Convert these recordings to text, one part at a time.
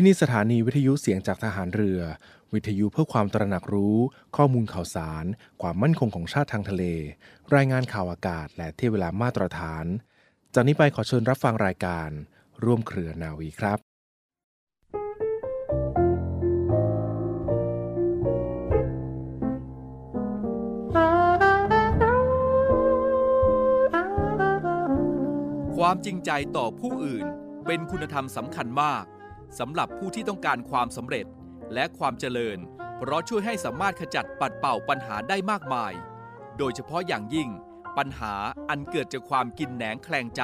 ที่นี่สถานีวิทยุเสียงจากทหารเรือ วิทยุเพื่อความตระหนักรู้ ข้อมูลข่าวสาร ความมั่นคงของชาติทางทะเล รายงานข่าวอากาศ และเที่ยเวลามาตรฐาน จากนี้ไปขอเชิญรับฟังรายการ ร่วมเครือนาวีครับความจริงใจต่อผู้อื่นเป็นคุณธรรมสำคัญมาก สำหรับผู้ที่ต้องการความสำเร็จและความเจริญ เพราะช่วยให้สามารถขจัดปัดเป่าปัญหาได้มากมาย โดยเฉพาะอย่างยิ่ง ปัญหาอันเกิดจากความกินแหนงแคลงใจ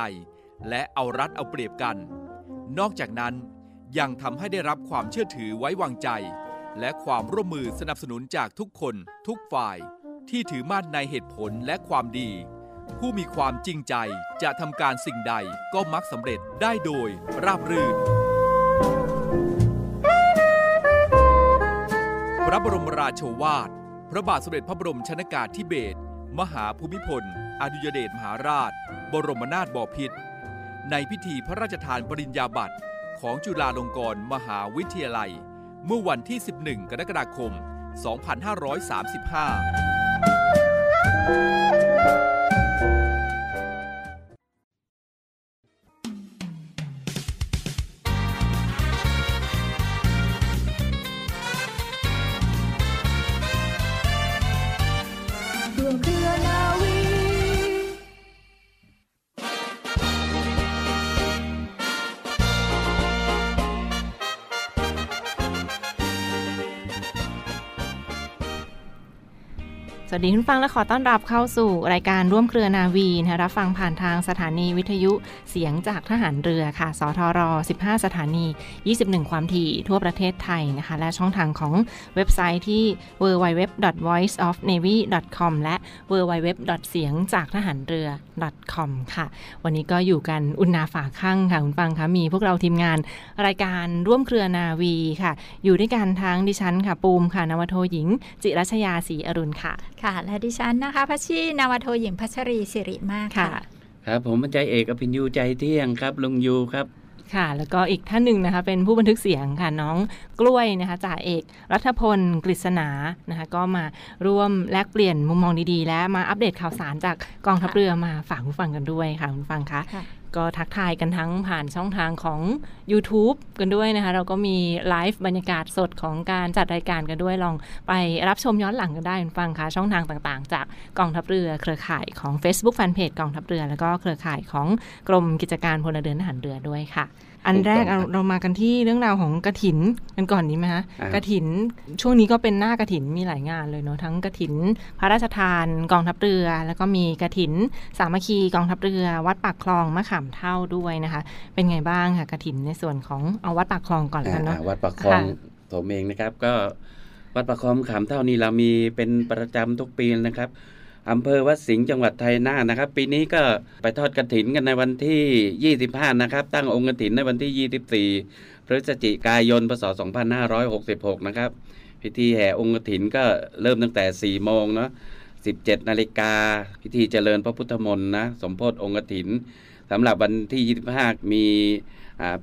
และเอารัดเอาเปรียบกัน นอกจากนั้นยังทำให้ได้รับความเชื่อถือไว้วางใจ และความร่วมมือสนับสนุนจากทุกคนทุกฝ่าย ที่ถือมั่นในเหตุผลและความดี ผู้มีความจริงใจจะทำการสิ่งใดก็มักสำเร็จได้โดยราบรื่น พระบรมราโชวาท พระบาทสมเด็จพระบรมชนากาธิเบศรมหาภูมิพล อดุยเดชมหาราช บรมนาถบพิตร ในพิธีพระราชทานปริญญาบัตรของจุฬาลงกรณ์มหาวิทยาลัย เมื่อวันที่ 11 กรกฎาคม 2535 วัสดีคุณฟังและขอต้อนรับเข้าสู่รายการร่วมเครือนาวีนะคะรับฟังผ่านทางสถานีวิทยุเสียงจากทหารเรือค่ะ สทร 15 สถานี 21 ความถี่ทั่วประเทศไทยนะคะ และช่องทางของเว็บไซต์ที่ www.voiceofnavy.com และ www. เสียงจากทหารเรือ .com ค่ะ วันนี้ก็อยู่กันอุณนาฝาข้างค่ะคุณฟังคะมีพวกเราทีมงานรายการร่วมเครือนาวีค่ะ อยู่ด้วยกันทั้งดิฉันค่ะปูมค่ะนวโทหญิง จิรัชยาศรีอรุณค่ะค่ะ และดิฉันนะคะพัชชีนาวาโทหญิงพัชรีสิริมากค่ะค่ะครับ ผมใจเอกอภินยูใจเที่ยงครับลุงยูครับค่ะ แล้วก็อีกท่านหนึ่งนะคะ เป็นผู้บันทึกเสียงค่ะ น้องกล้วยนะคะจ่าเอก รัฐพลกฤษณานะคะ ก็มาร่วมแลกเปลี่ยนมุมมองดีๆ และมาอัปเดตข่าวสารจากกองทัพเรือมาฝากผู้ฟังกันด้วยค่ะคุณฟังคะค่ะ ก็ทักทายกันทั้งผ่านช่องทางของ YouTube กันด้วยนะคะ เราก็มีไลฟ์บรรยากาศสดของการจัดรายการกันด้วยลองไปรับชมย้อนหลังกันได้คุณฟังคะช่องทางต่างๆ จากกองทัพเรือเครือข่ายของ Facebook Fanpage กองทัพเรือ แล้วก็เครือข่ายของกรมกิจการพลเรือนทหารเรือด้วยค่ะ อันแรกถูกต้องครับเรามากันที่เรื่องราวของกระถินกันก่อนดีไหมคะอ่ากระถินช่วงนี้ก็เป็นหน้ากระถินมีหลายงานเลยเนาะทั้งกระถินพระราชทานกองทัพเรือ แล้วก็มีกระถินสามัคคีกองทัพเรือ วัดปากคลองมะขามเท่าด้วยนะคะ เป็นไงบ้างค่ะกระถินในส่วนของเอาวัดปากคลองก่อนแล้วกันเนาะอ่าวัดประคองค่ะผมเองนะครับก็วัดประคองขามเท่านี้เรามีเป็นประจำทุกปีนะครับ อำเภอวัดสิงห์จังหวัดไทยนานะครับ ปีนี้ก็ไปทอดกระถินกันในวันที่ 25 นะครับ ตั้งองค์กระถินในวันที่ 24 พฤศจิกายน พศ 2566 นะครับ พิธีแห่องค์กฐินก็เริ่มตั้งแต่ 4 โมงเนาะ 17 นาฬิกา พิธีเจริญพระพุทธมนต์นะ สมโพธิองค์กฐินสำหรับวันที่ 25 มี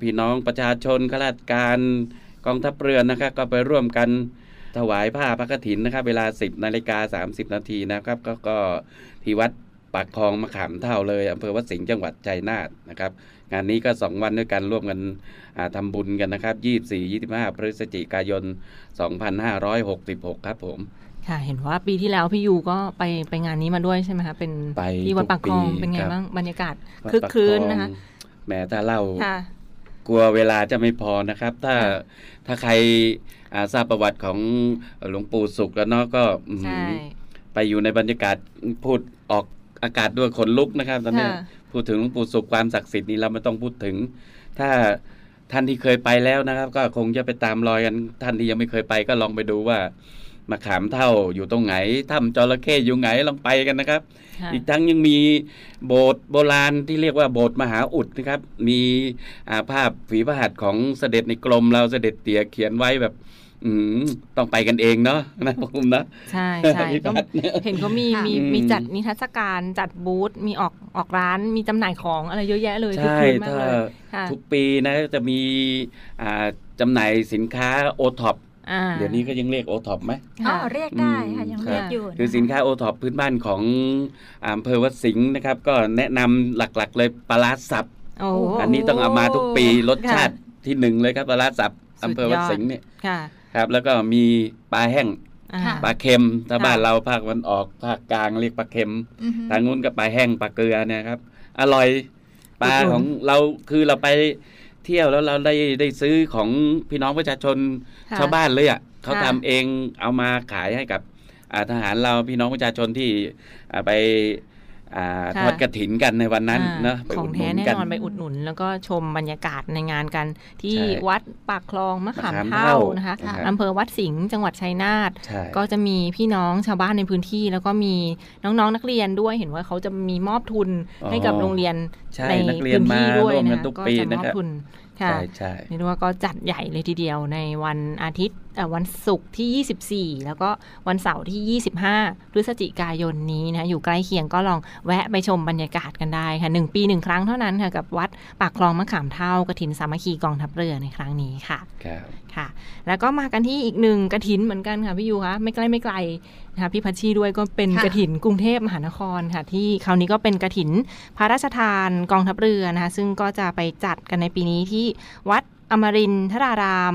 พี่น้องประชาชนข้าราชการกองทัพเรือนะครับก็ไปร่วมกัน ถวายผ้าพระกฐินนะครับ เวลา 10นาฬิกา30 นาทีนะครับ ก็ก็ที่วัดปากคลองมะขามเท่าเลยอำเภอวัดสิงห์จังหวัดชัยนาทนะครับ งานนี้ก็ 2 วันด้วยกันร่วมกันอ่าทำบุญกันนะครับ 24-25 พฤศจิกายน 2566 ครับผมค่ะเห็นว่าปีที่แล้วพี่ยูก็ไปไปงานนี้มาด้วยใช่ไหมคะเป็นไปที่วัดปากคลองทุกปีเป็นไงครับบ้างบรรยากาศวัดคึกปากคืนลองนะคะแหมถ้าเล่าค่ะกลัวเวลาจะไม่พอนะครับ ถ้าค่ะถ้าใครอ่า ทราบประวัติของหลวงปู่สุขแล้วเนาะก็อื้อหืใช่อไปอยู่ในบรรยากาศพูดออกอากาศด้วยขนลุกนะครับ ตอนเนี้ยค่ะพูดถึงหลวงปู่สุขความศักดิ์สิทธิ์นี้เราไม่ต้องพูดถึง ถ้าท่านที่เคยไปแล้วนะครับ ก็คงจะไปตามรอยกันท่านที่ยังไม่เคยไปก็ลองไปดูว่ามะขามเท่าอยู่ตรงไหนถ้ำจระเข้อยู่ไหนลองไปกันนะครับค่ะอีกทั้งยังมีโบสถ์โบราณที่เรียกว่าโบสถ์มหาอุดนะครับ มีอ่าภาพฝีพระหัตถ์ของเสด็จในกรมเราเสด็จเตี่ยเขียนไว้แบบ อืมต้องไปกันเองเนาะนะผมนะ ใช่ใช่พี่ก็พัดเห็นเขามีค่ะมีอืมมีจัดนิทรรศการจัดบูธมีออกออกร้านมีจำหน่ายของอะไรเยอะแยะเลยใช่คึกครื้นมากถ้าเลยค่ะทุกปีนะจะมีอ่าจจำหน่ายสินค้าโอท็อปอ่าเดี๋ยวนี้ก็ยังเรียกโอท็อปไหมอ๋อค่ะเรียกได้ค่ะอืมยังเรียกอยู่คือสินค้าโอท็อปพื้นบ้านของอำเภอวัดสิงห์นะครับ ก็แนะนำหลักๆเลยปลาร้าสับโอ้อันนี้ต้องเอามาทุกปีรสชาติค่ะที่หนึ่งเลยครับปลาร้าสับสุดยอดอำเภอวัดสิงห์เนี่ย ค่ะครับ แล้วก็มีปลาแห้งอ่าค่ะปลาเค็มถ้าค่ะบ้านเราภาคตะวันออกภาคกลางเรียกปลาเค็มอือฮึทางนู้นก็ปลาแห้งปลาเกลือเนี่ยครับ อร่อยปลาอุดหนุนของเราคือเราไปเที่ยวแล้วเราได้ได้ซื้อของพี่น้องประชาชนค่ะชาวบ้านเลยอะเขาค่ะทำเองเอามาขายให้กับอ่าทหารเราพี่น้องประชาชนที่อ่าไปอ่าค่ะ ทอดกระถินกันในวันนั้นอ่าเนอะไปของดหแท้กัแน่นอนไปอุดหนุน แล้วก็ชมบรรยากาศในงานกัน ที่ใช่วัดปากคลองมะขามมะขามเท่าเท่านะคะค่ะอำเภอวัดสิงห์จังหวัดชัยนาทใช่ก็จะมีพี่น้องชาวบ้านในพื้นที่ แล้วก็มีน้องๆนักเรียนด้วยเห็นว่าเขาจะมีมอบทุนอ๋อให้กับโรงเรียนใช่ในนักเรียนพื้นมาที่ด้วยร่วมกันะนทุกก็ปีจะมนะอบครับทุนค่ะใช่ใช่เรียกได้ว่าก็จัดใหญ่เลยทีเดียวในวันอาทิตย์เอ่อ วันศุกร์ที่ 24 แล้วก็วันเสาร์ที่ 25 พฤศจิกายนนี้นะอยู่ใกล้เคียงก็ลองแวะไปชมบรรยากาศกันได้ค่ะหนึ่งปีหนึ่งครั้งเท่านั้นค่ะ กับวัดปากคลองมะขามเท่ากระถินสามัคคีกองทัพเรือในครั้งนี้ค่ะครับค่ะ แล้วก็มากันที่อีกหนึ่งกระถินเหมือนกันค่ะพี่ยูคะไม่ใกล้ไม่ไกลนะคะพี่พัชชีด้วยก็เป็นค่ะกระถินกรุงเทพมหานครค่ะ ที่คราวนี้ก็เป็นกระถินพระราชทานกองทัพเรือนะคะซึ่งก็จะไปจัดกันในปีนี้ที่วัดอมรินทราราม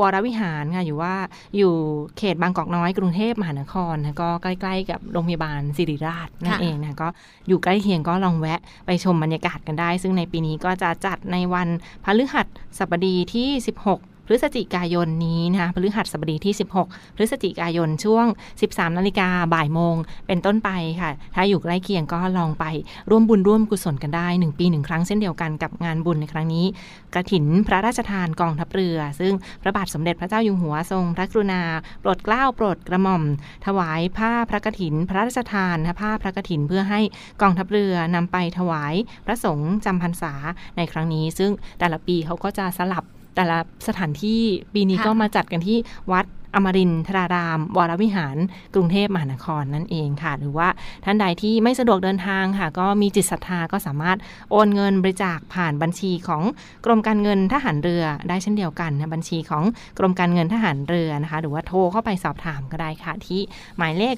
วรวิหารค่ะอยู่ว่าอยู่เขตบางกอกน้อยกรุงเทพมหานครนะก็ใกล้ๆ กับโรงพยาบาลศิริราชนั่นเองนะก็อยู่ใกล้เคียงก็ลองแวะไปชมบรรยากาศกันได้ ซึ่งในปีนี้ก็จะจัดในวันพฤหัสบดีที่ 16 พฤศจิกายนนี้นะคะพฤหัสบดีที่ 16 พฤศจิกายนช่วง 13นาฬิกาบ่ายโมง เป็นต้นไปค่ะ ถ้าอยู่ใกล้เคียงก็ลองไปร่วมบุญร่วมกุศลกันได้ 1 ปี 1 ครั้งเช่นเดียวกันกับงานบุญในครั้งนี้ กระถินพระราชทานกองทัพเรือ ซึ่งพระบาทสมเด็จพระเจ้าอยู่หัวทรงพระกรุณา โปรดเกล้าโปรดกระหม่อม ถวายผ้าพระกฐิน พระราชทานผ้าพระกฐินเพื่อให้กองทัพเรือนำไปถวายพระสงฆ์จำพรรษาในครั้งนี้ ซึ่งแต่ละปีเขาก็จะสลับ แต่ละสถานที่ปีนี้ค่ะก็มาจัดกันที่วัด อมรินทราราม วรวิหาร กรุงเทพมหานครนั่นเองค่ะ หรือว่าท่านใดที่ไม่สะดวกเดินทางค่ะ ก็มีจิตศรัทธาก็สามารถโอนเงินบริจาคผ่านบัญชีของกรมการเงินทหารเรือได้เช่นเดียวกันนะบัญชีของกรมการเงินทหารเรือนะคะ หรือว่าโทรเข้าไปสอบถามก็ได้ค่ะ ที่หมายเลข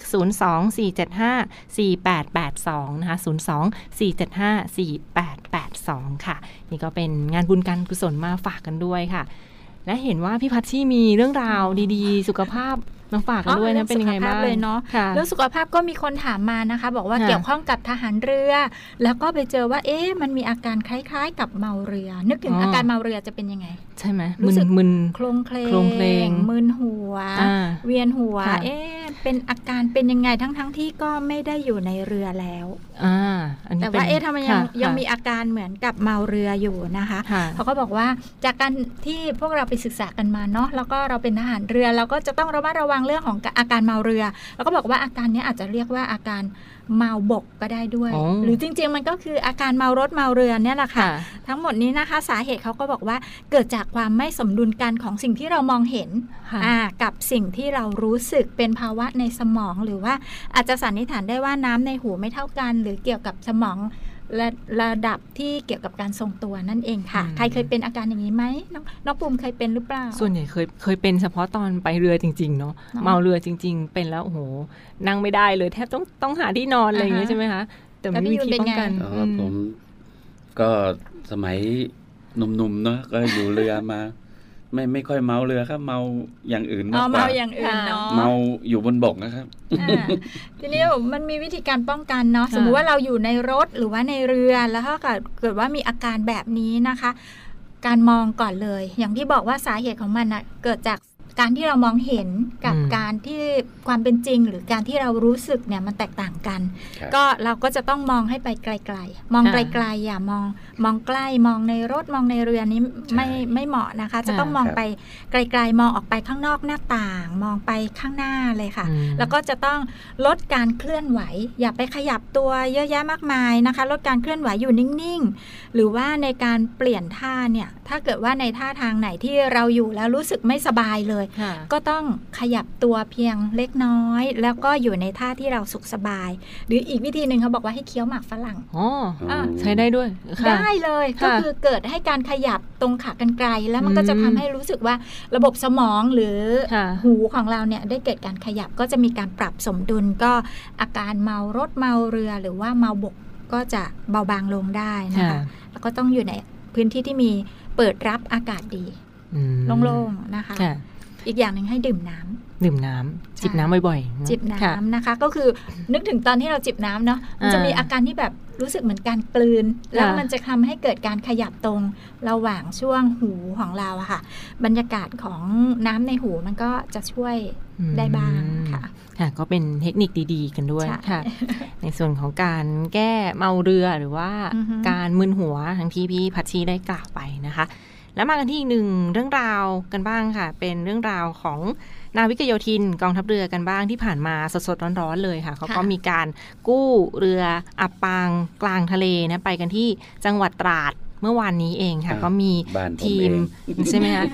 024754882นะคะ024754882 ค่ะ นี่ก็เป็นงานบุญการกุศลมาฝากกันด้วยค่ะ และเห็นว่าพี่พัชชี่มีเรื่องราวดีๆ สุขภาพ มาฝากกันด้วยอ๋อนะเป็นยังไงเรื่องสุขบ้างภาพเลยเนาะค่ะเรื่องสุขภาพก็มีคนถามมานะคะ บอกว่าค่ะเกี่ยวข้องกับทหารเรือ แล้วก็ไปเจอว่า เอ๊ะมันมีอาการคล้าย ๆ กับเมาเรือ นึกถึงอ๋อออาการเมาเรือจะเป็นยังไง ใช่ไหมรู้มึนสึกมึนโครงเคลงโครงเคลงมึนหัวอ่าเวียนหัวค่ะเอ๊ะเป็นอาการเป็นยังไงทั้งๆที่ก็ไม่ได้อยู่ในเรือแล้วอ่าอันนี้แต่ป็นว่าเอ๊ะทำไมยังค่ะยังค่ะมีอาการเหมือนกับเมาเรืออยู่นะคะค่ะเขาก็บอกว่าจากการที่พวกเราไปศึกษากันมาเนาะแล้วก็เราเป็นทหารเรือเราก็จะต้องระมัดระวังเรื่องของอาการเมาเรือ แล้วก็บอกว่าอาการเนี้ยอาจจะเรียกว่าอาการเมาบกก็ได้ด้วยอ๋อหรือจริง ๆ มันก็คืออาการเมารถเมาเรือเนี่ยแหละค่ะค่ะ ทั้งหมดนี้นะคะสาเหตุเขาก็บอกว่าเกิดจากความไม่สมดุลกันของสิ่งที่เรามองเห็นค่ะอ่ากับสิ่งที่เรารู้สึกเป็นภาวะในสมองหรือว่าอาจจะสันนิษฐานได้ว่าน้ำในหูไม่เท่ากัน หรือเกี่ยวกับสมอง ระระดับที่เกี่ยวกับการทรงตัวนั่นเองค่ะอืมใครเคยเป็นอาการอย่างนี้ไหมน้องน้องปุ่มเคยเป็นหรือเปล่า ส่วนใหญ่เคยเคยเป็นเฉพาะตอนไปเรือจริง ๆ เนาะเนอะเมาเรือจริง ๆ เป็นแล้วโอ้โหนั่งไม่ได้เลยแทบต้องต้องหาที่นอนอะไรอย่างเงี้ยอ่าฮะใช่ไหมคะแต่แล้วไม่พี่มียุนที่เป็นป้องกันไงอ๋ออืมผมก็สมัยหนุ่มๆเนาะก็อยู่เรือมา ไม่ไม่ค่อยเมาเรือครับ เมาอย่างอื่นอ๋มาอกกเมาว่าอย่างอื่นเนาะเมาอยู่บนบกนะครับอ่าทีนี้มันมีวิธีการป้องกันเนาะค่ะสมมุติว่าเราอยู่ในรถหรือว่าในเรือแล้วถ้าเกิดเกิดว่ามีอาการแบบนี้นะคะ การมองก่อนเลย อย่างที่บอกว่าสาเหตุของมันนะเกิดจาก การที่เรามองเห็นกับอืมการที่ความเป็นจริง หรือการที่เรารู้สึกเนี่ยมันแตกต่างกันครับก็เราก็จะต้องมองให้ไปไกล ๆ มองไกลๆอย่ามองมองใกล้มองในรถมองในเรือนี้ไม่ไม่เหมาะนะคะ จะต้องมองครับไปไกล ๆ มองออกไปข้างนอกหน้าต่าง มองไปข้างหน้าเลยค่ะอืมแล้วก็จะต้องลดการเคลื่อนไหว อย่าไปขยับตัวเยอะแยะมากมายนะคะ ลดการเคลื่อนไหวอยู่นิ่งๆ หรือว่าในการเปลี่ยนท่าเนี่ยถ้าเกิดว่าในท่าทางไหนที่เราอยู่แล้วรู้สึกไม่สบายเลยค่ะก็ต้องขยับตัวเพียงเล็กน้อย แล้วก็อยู่ในท่าที่เราสุขสบาย หรืออีกวิธีหนึ่งเขาบอกว่าให้เคี้ยวหมากฝรั่งอ๋ออะใช้ได้ด้วยค่ะได้เลยก็ค่ะคือเกิดให้การขยับตรงขากรรไกรแล้วมันก็จะอืมทำให้รู้สึกว่าระบบสมองหรือค่ะหูของเราเนี่ยได้เกิดการขยับก็จะมีการปรับสมดุลก็อาการเมารถเมาเรือหรือว่าเมาบกก็จะเบาบางลงได้นะคะค่ะแล้วก็ต้องอยู่ในพื้นที่ที่มีเปิดรับอากาศดีอืมโล่งๆนะคะค่ะ อีกอย่างหนึ่งให้ดื่มน้ำดื่มน้ำจิบน้ำบ่อยๆ จิบน้ำค่ะนะคะ ก็คือนึกถึงตอนที่เราจิบน้ำเนาะมันจะอ่ามีมีอาการที่แบบรู้สึกเหมือนการกลืน แล้วมันจะทำให้เกิดการขยับตรงระหว่างช่วงหูของเราอะค่ะ บรรยากาศของน้ำในหูมันก็จะช่วยได้บ้างค่ะค่ะ ก็เป็นเทคนิคดี ๆ กันด้วยใช่ค่ะ ในส่วนของการแก้เมาเรือหรือว่าอือฮึการมึนหัวทั้งที่พี่พัชชีได้กล่าวไปนะคะ แล้วมากันที่อีกหนึ่งเรื่องราวกันบ้างค่ะ เป็นเรื่องราวของนาวิกโยธินกองทัพเรือกันบ้างที่ผ่านมาสดๆร้อนๆเลยค่ะเขาก็ค่ะมีการกู้เรืออับปางกลางทะเลนะไปกันที่จังหวัดตราดเมื่อวานนี้เองค่ะอ่าก็มีบ้านผมทีมเองใช่ไหมคะ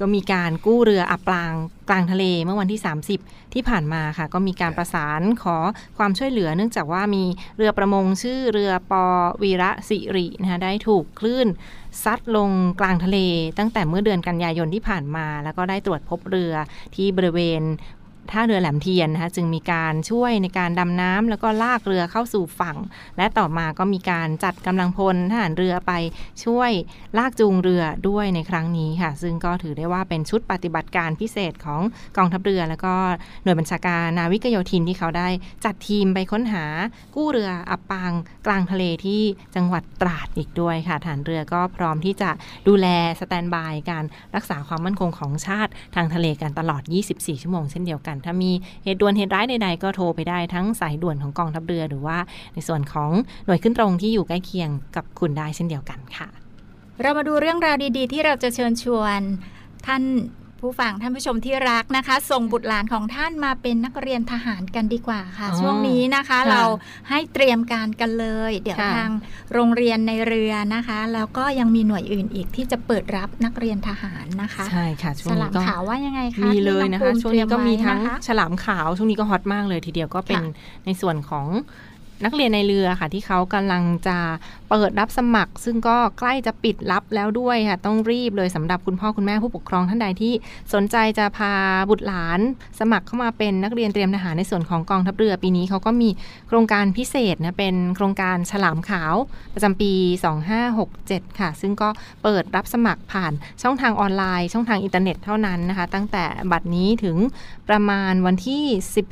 ก็มีการกู้เรืออับปางกลางทะเลเมื่อวันที่ 30 ที่ผ่านมาค่ะ ก็มีการประสานขอความช่วยเหลือ เนื่องจากว่ามีเรือประมงชื่อเรือปอวีระสิรินะคะได้ถูกคลื่น ซัดลงกลางทะเล ตั้งแต่เมื่อเดือนกันยายนที่ผ่านมา แล้วก็ได้ตรวจพบเรือที่บริเวณ ท่าเรือแหลมเทียนนะคะจึงมีการช่วยในการดำน้ำแล้วก็ลากเรือเข้าสู่ฝั่ง และต่อมาก็มีการจัดกำลังพลทหารเรือไปช่วยลากจูงเรือด้วยในครั้งนี้ค่ะ ซึ่งก็ถือได้ว่าเป็นชุดปฏิบัติการพิเศษของกองทัพเรือ แล้วก็หน่วยบัญชาการนาวิกโยธินที่เขาได้จัดทีมไปค้นหากู้เรืออับปางกลางทะเลที่จังหวัดตราดอีกด้วยค่ะฐานเรือก็พร้อมที่จะดูแลสแตนบายการรักษาความมั่นคงของชาติทางทะเลกันตลอด 24 ชั่วโมงเช่นเดียวกันถ้ามีเหตุด่วนเหตุร้ายใดๆ ก็โทรไปได้ทั้งสายด่วนของกองทัพเรือ หรือว่าในส่วนของหน่วยขึ้นตรงที่อยู่ใกล้เคียงกับคุณได้เช่นเดียวกันค่ะ เรามาดูเรื่องราวดีๆ ที่เราจะเชิญชวนท่าน ผู้ฟังท่านผู้ชมที่รักนะคะ ส่งบุตรหลานของท่านมาเป็นนักเรียนทหารกันดีกว่าค่ะอ๋อช่วงนี้นะคะค่ะเราให้เตรียมการกันเลย เดี๋ยวค่ะทางโรงเรียนในเรือนะคะ แล้วก็ยังมีหน่วยอื่นอีกที่จะเปิดรับนักเรียนทหารนะคะใช่ค่ะช่วฉงลานี้มก็ขาวว่ายังไงคะมีเลยที่นะองคะภูช่วงนี้ก็มีทั้งเตรียไว้นะคะฉลามขาวช่วงนี้ก็ฮอตมากเลยทีเดียวก็เป็นค่ะในส่วนของ นักเรียนในเรือค่ะ ที่เขากำลังจะเปิดรับสมัคร ซึ่งก็ใกล้จะปิดรับแล้วด้วยค่ะ ต้องรีบเลยสำหรับคุณพ่อคุณแม่ผู้ปกครองท่านใดที่สนใจจะพาบุตรหลาน สมัครเข้ามาเป็นนักเรียนเตรียมทหารในส่วนของกองทัพเรือปีนี้เขาก็มีโครงการพิเศษนะเป็นโครงการฉลามขาว ประจำปี 2567 ค่ะ ซึ่งก็เปิดรับสมัครผ่านช่องทางออนไลน์ ช่องทางอินเทอร์เน็ตเท่านั้นนะคะ ตั้งแต่บัดนี้ถึงประมาณวันที่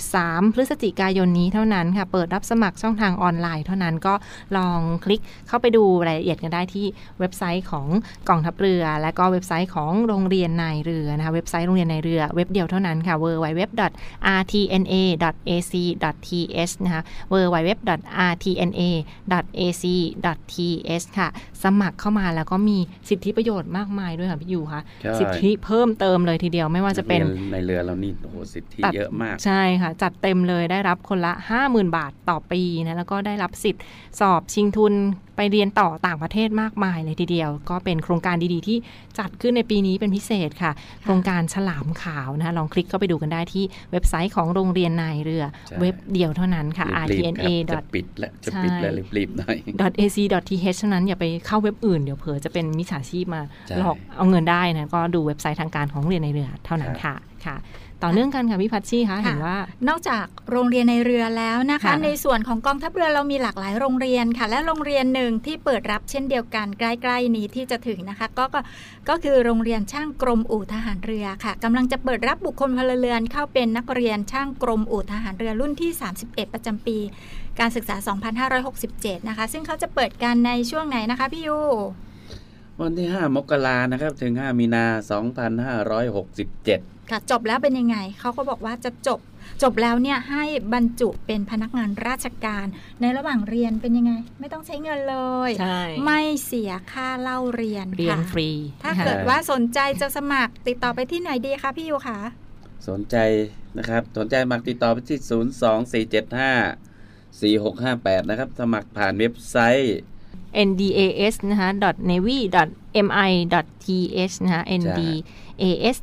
13 พฤศจิกายนนี้เท่านั้นค่ะ เปิดรับสมัครช่องทางออนไลน์ เท่านั้นก็ลองคลิกเข้าไปดูรายละเอียดกันได้ที่เว็บไซต์ของกองทัพเรือ และก็เว็บไซต์ของโรงเรียนนายเรือนะคะเว็บไซต์โรงเรียนนายเรือเว็บเดียวเท่านั้นค่ะ www.rtna.ac.th นะคะ www.rtna.ac.th ค่ะ สมัครเข้ามาแล้วก็มีสิทธิประโยชน์มากมายด้วยค่ะพี่ยูคะใช่สิทธิเพิ่มเติมเลยทีเดียวไม่ว่าจะเป็นกรียในเรือเรานี่โอ้โหสิทธิตัดเยอะมาก ใช่ค่ะ จัดเต็มเลยได้รับคนละ 50,000 บาทต่อปีนะแล้วก็ได้รับสิทธิ์สอบชิงทุนไปเรียนต่อต่างประเทศมากมายเลยทีเดียว ก็เป็นโครงการดีๆ ที่จัดขึ้นในปีนี้เป็นพิเศษค่ะ โครงการฉลามขาวนะคะลองคลิกเข้าไปดูกันได้ที่เว็บไซต์ของโรงเรียนนายเรือใช่เว็บเดียวเท่านั้นค่ะรีบๆ rtna ครับจะปิดแล้วจะปิดแล้วรีบๆหน่อย .ac.th เท่านั้นอย่าไปเข้าเว็บอื่นเดี๋ยวเผลอจะเป็นมิจฉาชีพมาใช่หลอกเอาเงินได้นะก็ดูเว็บไซต์ทางการของโรงเรียนในเรือเท่านั้นค่ะค่ะ ต่อเนื่องกันค่ะพี่พัชชีคะเห็นว่า นอกจากโรงเรียนในเรือแล้วนะคะค่ะในส่วนของกองทัพเรือเรามีหลากหลายโรงเรียนค่ะ และโรงเรียนหนึ่งที่เปิดรับเช่นเดียวกันใกล้ๆนี้ที่จะถึงนะคะ ก็ก็ก็คือโรงเรียนช่างกรมอู่ทหารเรือค่ะกำลังจะเปิดรับบุคคลพลเรือนเข้าเป็นนักเรียนช่างกรมอู่ทหารเรือรุ่นที่ 31 ประจำปี การศึกษา 2567 นะคะ ซึ่งเขาจะเปิดกันในช่วงไหนนะคะพี่ยูวันที่ 5 มกรานะครับ ถึง 5 มีนา 2567 ค่ะจบแล้วเป็นยังไง เขาก็บอกว่าจะจบ จบแล้วเนี่ยให้บรรจุเป็นพนักงานราชการ ในระหว่างเรียนเป็นยังไง ไม่ต้องใช้เงินเลยใช่ไม่เสียค่าเล่าเรียนเรียนค่ะฟรี ถ้านะคะเกิดว่าสนใจจะสมัครติดต่อไปที่ไหนดีคะพี่ยูคะสนใจนะครับ สนใจมาติดต่อไปที่ 02475 4658 นะครับ สมัครผ่านเว็บไซต์ ndas นะคะ navy mi th นะคะ ndas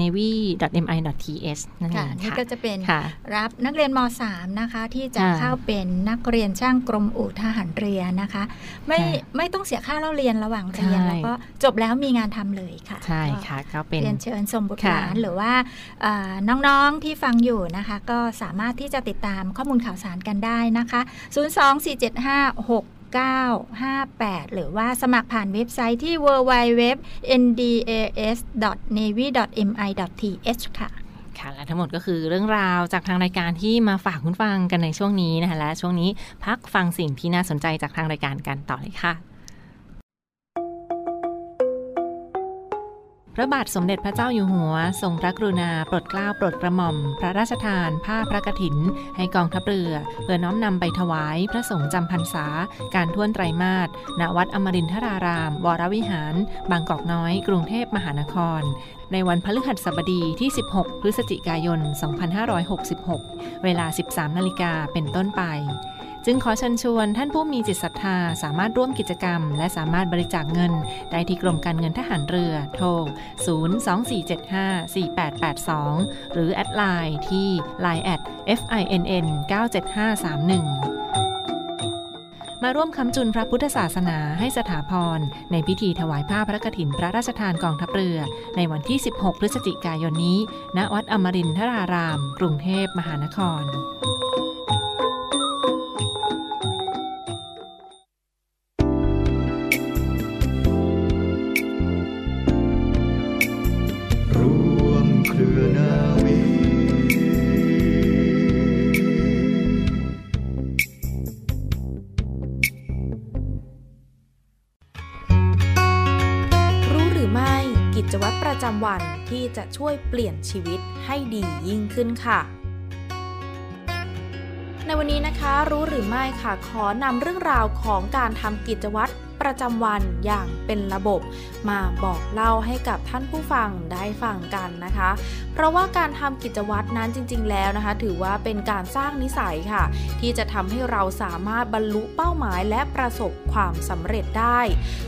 navy mi th นั่นเอค่ะงนี่ค่ะก็จะเป็นค่ะรับนักเรียนม .3 นะคะ ที่จะค่ะเข้าเป็นนักเรียนช่างกรมอู่ทหารเรือนะคะ ไม่ค่ะไม่ต้องเสียค่าเล่าเรียนระหว่างเรียนใช่แล้วก็จบแล้วมีงานทำเลยค่ะใช่ค่ะก็เป็นเรียนเชิญส่งบุตรหค่ะลานหรือว่าเอ่อน้องๆที่ฟังอยู่นะคะ ก็สามารถที่จะติดตามข้อมูลข่าวสารกันได้นะคะ 958 หรือว่าสมัครผ่านเว็บไซต์ที่ www.ndas.navy.mi.th ค่ะค่ะและทั้งหมดก็คือเรื่องราวจากทางรายการที่มาฝากคุณฟังกันในช่วงนี้นะคะและช่วงนี้พักฟังสิ่งที่น่าสนใจจากทางรายการกันต่อเลยค่ะ ระบาทสมเด็จพระเจ้าอยู่หัว ทรงพระกรุณาโปรดเกล้าโปรดกระหม่อม พระราชทาน ผ้าพระกฐิน ให้กองทัพเรือ เพื่อน้อมนำไปถวายพระสงฆ์จำพรรษา การท่วนไตรมาสณวัดอมรินทราราม วรวิหาร บางกอกน้อย กรุงเทพมหานคร ในวันพฤหัสบดีที่ 16 พฤศจิกายน 2566 เวลา 13 นาฬิกาเป็นต้นไป จึงขอเชิญชวนท่านผู้มีจิตศรัทธาสามารถร่วมกิจกรรม และสามารถบริจาคเงิน ได้ที่กรมการเงินทหารเรือ โทร 024754882 หรือแอดไลน์ที่ line at FINN97531 มาร่วมค้ำจุนพระพุทธศาสนาให้สถาพร ในพิธีถวายผ้าพระกฐินพระราชทานกองทัพเรือ ในวันที่ 16 พฤศจิกายนนี้ ณ วัดอมรินทราราม กรุงเทพมหานคร จะช่วยเปลี่ยนชีวิตให้ดียิ่งขึ้นค่ะ ในวันนี้นะคะรู้หรือไม่ค่ะขอนำเรื่องราวของการทำกิจวัตร ประจำวันอย่างเป็นระบบ มาบอกเล่าให้กับท่านผู้ฟังได้ฟังกันนะคะ เพราะว่าการทำกิจวัตรนั้นจริง ๆ แล้วนะคะ ถือว่าเป็นการสร้างนิสัยค่ะ ที่จะทำให้เราสามารถบรรลุเป้าหมายและประสบความสำเร็จได้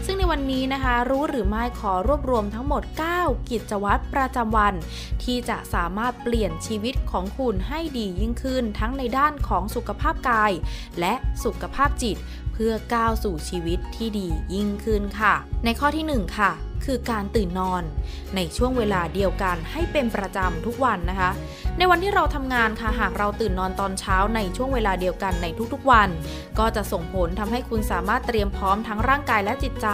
ซึ่งในวันนี้นะคะ รู้หรือไม่ขอรวบรวมทั้งหมด 9 กิจวัตรประจำวัน ที่จะสามารถเปลี่ยนชีวิตของคุณให้ดียิ่งขึ้นทั้งในด้านของสุขภาพกาย และสุขภาพจิต พื่อก้าวสู่ชีวิตที่ดียิ่งขึ้นค่ะ ในข้อที่ 1 ค่ะ คือการตื่นนอน ในช่วงเวลาเดียวกันให้เป็นประจำทุกวันนะคะ ในวันที่เราทำงานค่ะหากเราตื่นนอนตอนเช้าในช่วงเวลาเดียวกันในทุกๆวัน ก็จะส่งผลทำให้คุณสามารถเตรียมพร้อมทั้งร่างกายและจิตใจ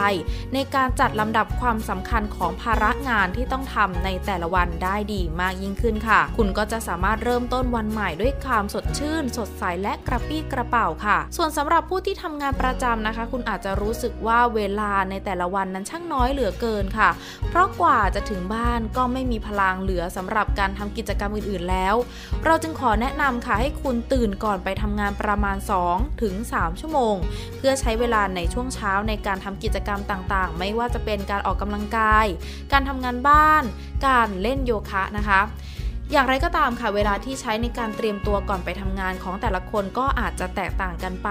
ในการจัดลำดับความสำคัญของภาระงานที่ต้องทำในแต่ละวันได้ดีมากยิ่งขึ้นค่ะ คุณก็จะสามารถเริ่มต้นวันใหม่ด้วยความสดชื่น สดใสและกระปรี้กระเป๋าค่ะ ส่วนสำหรับผู้ที่ทำงานประจำนะคะ คุณอาจจะรู้สึกว่าเวลาในแต่ละวันนั้นช่างน้อยเหลือเกินค่ะ เพราะกว่าจะถึงบ้านก็ไม่มีพลังเหลือสำหรับการทำกิจกรรมอื่นๆแล้ว เราจึงขอแนะนำค่ะให้คุณตื่นก่อนไปทำงานประมาณ 2 ถึง 3 ชั่วโมง เพื่อใช้เวลาในช่วงเช้าในการทำกิจกรรมต่างๆ ไม่ว่าจะเป็นการออกกำลังกาย การทำงานบ้าน การเล่นโยคะนะคะ อย่างไรก็ตามค่ะเวลาที่ใช้ในการเตรียมตัวก่อนไปทำงานของแต่ละคนก็อาจจะแตกต่างกันไป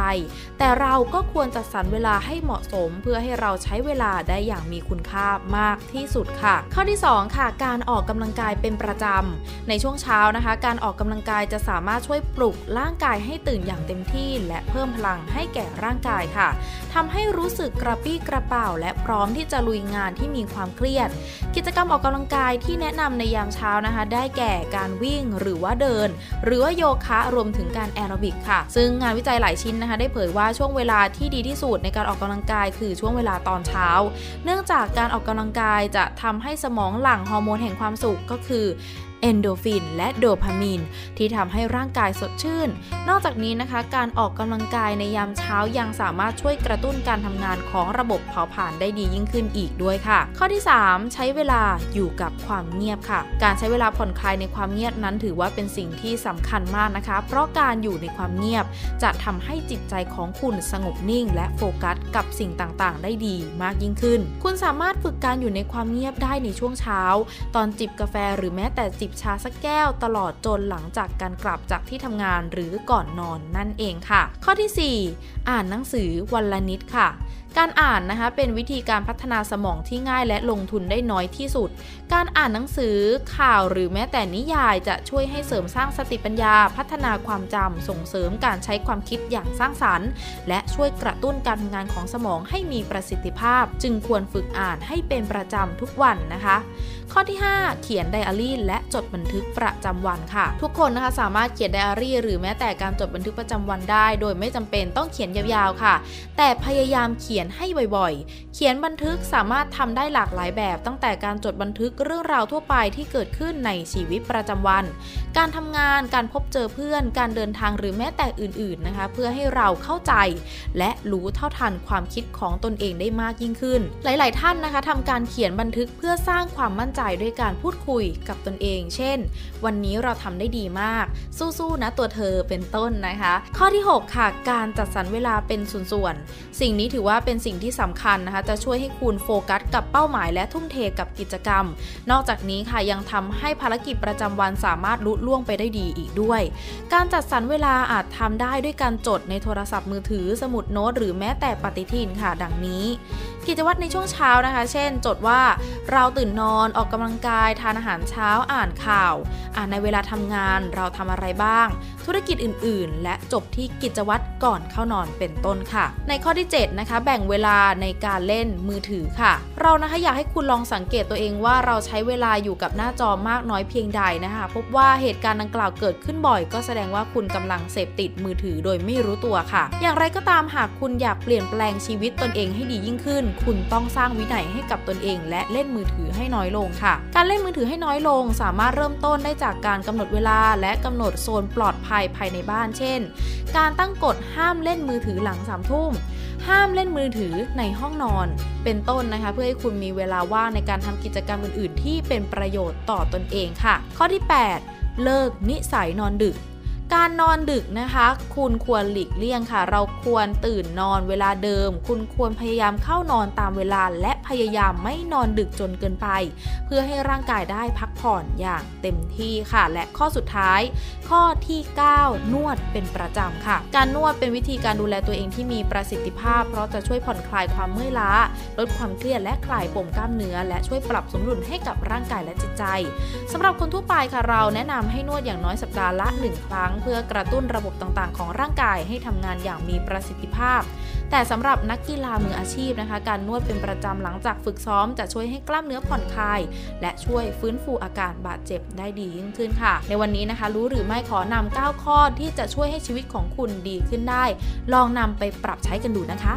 แต่เราก็ควรจัดสรรเวลาให้เหมาะสม เพื่อให้เราใช้เวลาได้อย่างมีคุณค่ามากที่สุดค่ะ ข้อที่ 2 ค่ะ การออกกำลังกายเป็นประจำในช่วงเช้านะคะ การออกกำลังกายจะสามารถช่วยปลุกร่างกายให้ตื่นอย่างเต็มที่ และเพิ่มพลังให้แก่ร่างกายค่ะทำให้รู้สึกกระปี้กระเป๋า และพร้อมที่จะลุยงานที่มีความเครียด กิจกรรมออกกำลังกายที่แนะนำในยามเช้านะคะ ได้แก่การวิ่งหรือว่าเดิน หรือว่าโยคะรวมถึงการแอโรบิกค่ะ ซึ่งงานวิจัยหลายชิ้นนะคะได้เผยว่าช่วงเวลาที่ดีที่สุดในการออกกำลังกายคือช่วงเวลาตอนเช้า เนื่องจากการออกกำลังกายจะทำให้สมองหลั่งฮอร์โมนแห่งความสุขก็คือ เอนโดฟิน และโดพามีน ที่ทำให้ร่างกายสดชื่น นอกจากนี้นะคะ การออกกำลังกายในยามเช้ายังสามารถช่วยกระตุ้นการทำงานของระบบเผาผลาญได้ดียิ่งขึ้นอีกด้วยค่ะ ข้อที่ 3 ใช้เวลาอยู่กับความเงียบค่ะ การใช้เวลาผ่อนคลายในความเงียบนั้นถือว่าเป็นสิ่งที่สำคัญมากนะคะ เพราะการอยู่ในความเงียบ จะทำให้จิตใจของคุณสงบนิ่ง และโฟกัสกับสิ่งต่างๆ ได้ดีมากยิ่งขึ้น คุณสามารถฝึกการอยู่ในความเงียบได้ในช่วงเช้า ตอนจิบกาแฟหรือแม้แต่จิบชาสักแก้วตลอดจนหลังจากการกลับจากที่ทำงานหรือก่อนนอนนั่นเองค่ะ ข้อที่ 4 อ่านหนังสือวันละนิดค่ะ การอ่านนะคะเป็นวิธีการพัฒนาสมองที่ง่ายและลงทุนได้น้อยที่สุด การอ่านหนังสือข่าวหรือแม้แต่นิยายจะช่วยให้เสริมสร้างสติปัญญา พัฒนาความจำส่งเสริมการใช้ความคิดอย่างสร้างสรรค์ และช่วยกระตุ้นการทำงานของสมองให้มีประสิทธิภาพ จึงควรฝึกอ่านให้เป็นประจำทุกวันนะคะ ข้อที่ 5 เขียนไดอารี่และจดบันทึกประจำวันค่ะ ทุกคนนะคะสามารถเขียนไดอารี่ หรือแม้แต่การจดบันทึกประจำวันได้ โดยไม่จำเป็นต้องเขียนยาวๆค่ะ แต่พยายามเขียนนให้บ่อยๆ เขียนบันทึกสามารถทำได้หลากหลายแบบ ตั้งแต่การจดบันทึกเรื่องราวทั่วไปที่เกิดขึ้นในชีวิตประจำวัน การทำงาน การพบเจอเพื่อน การเดินทางหรือแม้แต่อื่นๆนะคะ เพื่อให้เราเข้าใจ และรู้เท่าทันความคิดของตนเองได้มากยิ่งขึ้น หลาย ๆ ท่านนะคะทำการเขียนบันทึกเพื่อสร้างความมั่นใจด้วยการพูดคุยกับตนเอง เช่น วันนี้เราทำได้ดีมาก สู้ๆนะตัวเธอเป็นต้นนะคะ ข้อที่ 6 ค่ะ การจัดสรรเวลาเป็นส่วนๆสิ่งนี้ถือว่าเป็น็นสิ่งที่สำคัญนะคะ จะช่วยให้คุณโฟกัสกับเป้าหมายและทุ่มเทกับกิจกรรม นอกจากนี้ค่ะยังทำให้ภารกิจประจำวันสามารถลุล่วงไปได้ดีอีกด้วย การจัดสรรเวลาอาจทำได้ด้วยการจดในโทรศัพท์มือถือ สมุดโน้ต หรือแม้แต่ปฏิทินค่ะ ดังนี้ กิจวัตรในช่วงเช้านะคะ เช่น จดว่าเราตื่นนอนออกกำลังกายทานอาหารเช้าอ่านข่าว อ่านในเวลาทำงานเราทำอะไรบ้าง ธุรกิจอื่น ๆ และจบที่กิจวัตรก่อนเข้านอนเป็นต้นค่ะ ในข้อที่ 7 นะคะ แบ่งเวลาในการเล่นมือถือค่ะ เรานะคะอยากให้คุณลองสังเกตตัวเองว่าเราใช้เวลาอยู่กับหน้าจอมากน้อยเพียงใดนะคะ พบว่าเหตุการณ์ดังกล่าวเกิดขึ้นบ่อย ก็แสดงว่าคุณกำลังเสพติดมือถือโดยไม่รู้ตัวค่ะ อย่างไรก็ตามหากคุณอยากเปลี่ยนแปลงชีวิตตนเองให้ดียิ่งขึ้นคุณต้องสร้างวินัยให้กับตนเอง และเล่นมือถือให้น้อยลงค่ะ การเล่นมือถือให้น้อยลง สามารถเริ่มต้นได้จากการกำหนดเวลา และกำหนดโซนปลอดภัยภายในบ้าน เช่น การตั้งกฎห้ามเล่นมือถือหลังสามทุ่มห้ามเล่นมือถือในห้องนอน เป็นต้นนะคะ เพื่อให้คุณมีเวลาว่างในการทำกิจกรรมอื่น ๆ ที่เป็นประโยชน์ต่อตนเองค่ะ ข้อที่ 8 เลิกนิสัยนอนดึก การนอนดึกนะคะ คุณควรหลีกเลี่ยงค่ะ เราควรตื่นนอนเวลาเดิม คุณควรพยายามเข้านอนตามเวลาและ พยายามไม่นอนดึกจนเกินไป เพื่อให้ร่างกายได้พักผ่อนอย่างเต็มที่ค่ะ และข้อสุดท้าย ข้อที่ 9 นวดเป็นประจำค่ะ การนวดเป็นวิธีการดูแลตัวเองที่มีประสิทธิภาพ เพราะจะช่วยผ่อนคลายความเมื่อยล้า ลดความเครียดและคลายปมกล้ามเนื้อ และช่วยปรับสมดุลให้กับร่างกายและจิตใจสำหรับคนทั่วไปค่ะเราแนะนำให้นวดอย่างน้อยสัปดาห์ละ 1 ครั้ง เพื่อกระตุ้นระบบต่างๆ ของร่างกายให้ทำงานอย่างมีประสิทธิภาพ แต่สำหรับนักกีฬามืออาชีพนะคะ การนวดเป็นประจำหลังจากฝึกซ้อม จะช่วยให้กล้ามเนื้อผ่อนคลาย และช่วยฟื้นฟูอาการบาดเจ็บได้ดียิ่งขึ้นค่ะ ในวันนี้นะคะ รู้หรือไม่ขอนำ9ข้อที่จะช่วยให้ชีวิตของคุณดีขึ้นได้ ลองนำไปปรับใช้กันดูนะคะ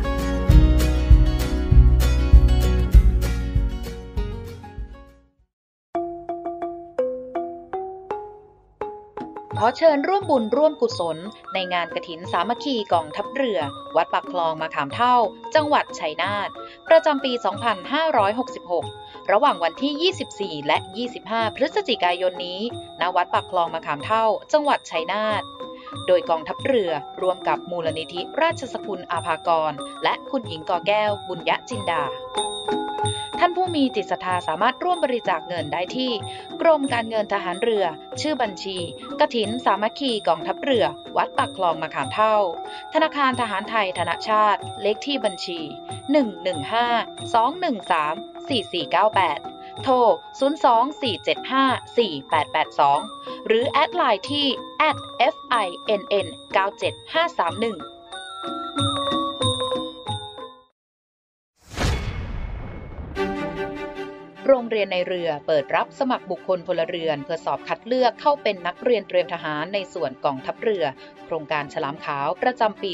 ขอเชิญร่วมบุญร่วมกุศล ในงานกระถินสามัคคีกองทัพเรือ วัดปากคลองมาขามเท่า จังหวัดชัยนาท ประจำปี 2566 ระหว่างวันที่ 24 และ 25 พฤศจิกายนนี้ณวัดปากคลองมาขามเท่า จังหวัดชัยนาทโดยกองทัพเรือร่วมกับมูลนิธิราชสกุลอาภากร และคุณหญิงกอแก้วบุญยะจินดา ท่านผู้มีจิตศรัทธาสามารถร่วมบริจาคเงินได้ที่ กรมการเงินทหารเรือ ชื่อบัญชี กถินสามัคคีกองทัพเรือ วัดปากคลองมาขามเท่า ธนาคารทหารไทยธนชาติ เลขที่บัญชี 115 213 4498 โทร 024754882 หรือแอดไลน์ที่ @finn97531 โรงเรียนในเรือเปิดรับสมัครบุคคลพลเรือน เพื่อสอบคัดเลือกเข้าเป็นนักเรียนเตรียมทหารในส่วนกองทัพเรือ โครงการฉลามขาวประจำปี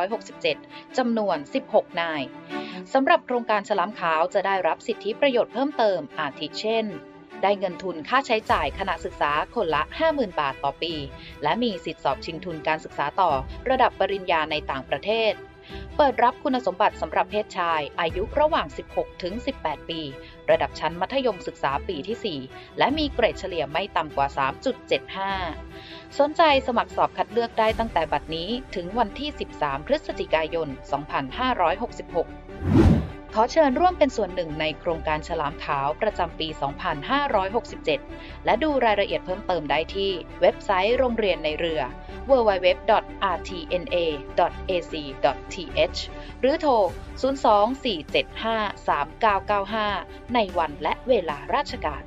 2567 จำนวน 16 นายสำหรับโครงการฉลามขาวจะได้รับสิทธิประโยชน์เพิ่มเติมอาทิเช่น ได้เงินทุนค่าใช้จ่ายขณะศึกษาคนละ 50,000 บาทต่อปี และมีสิทธิสอบชิงทุนการศึกษาต่อ ระดับปริญญาในต่างประเทศเปิดรับคุณสมบัติสำหรับเพศชาย อายุระหว่าง 16 ถึง 18 ปี ระดับชั้นมัธยมศึกษาปีที่ 4 และมีเกรดเฉลี่ยไม่ต่ำกว่า 3.75 สนใจสมัครสอบคัดเลือกได้ตั้งแต่บัดนี้ถึงวันที่ 13 พฤศจิกายน 2566 ขอเชิญร่วมเป็นส่วนหนึ่งในโครงการฉลามขาวประจำปี 2567 และดูรายละเอียดเพิ่มเติมได้ที่เว็บไซต์โรงเรียนในเรือ www.rtna.ac.th หรือโทร 024753995 ในวันและเวลาราชการ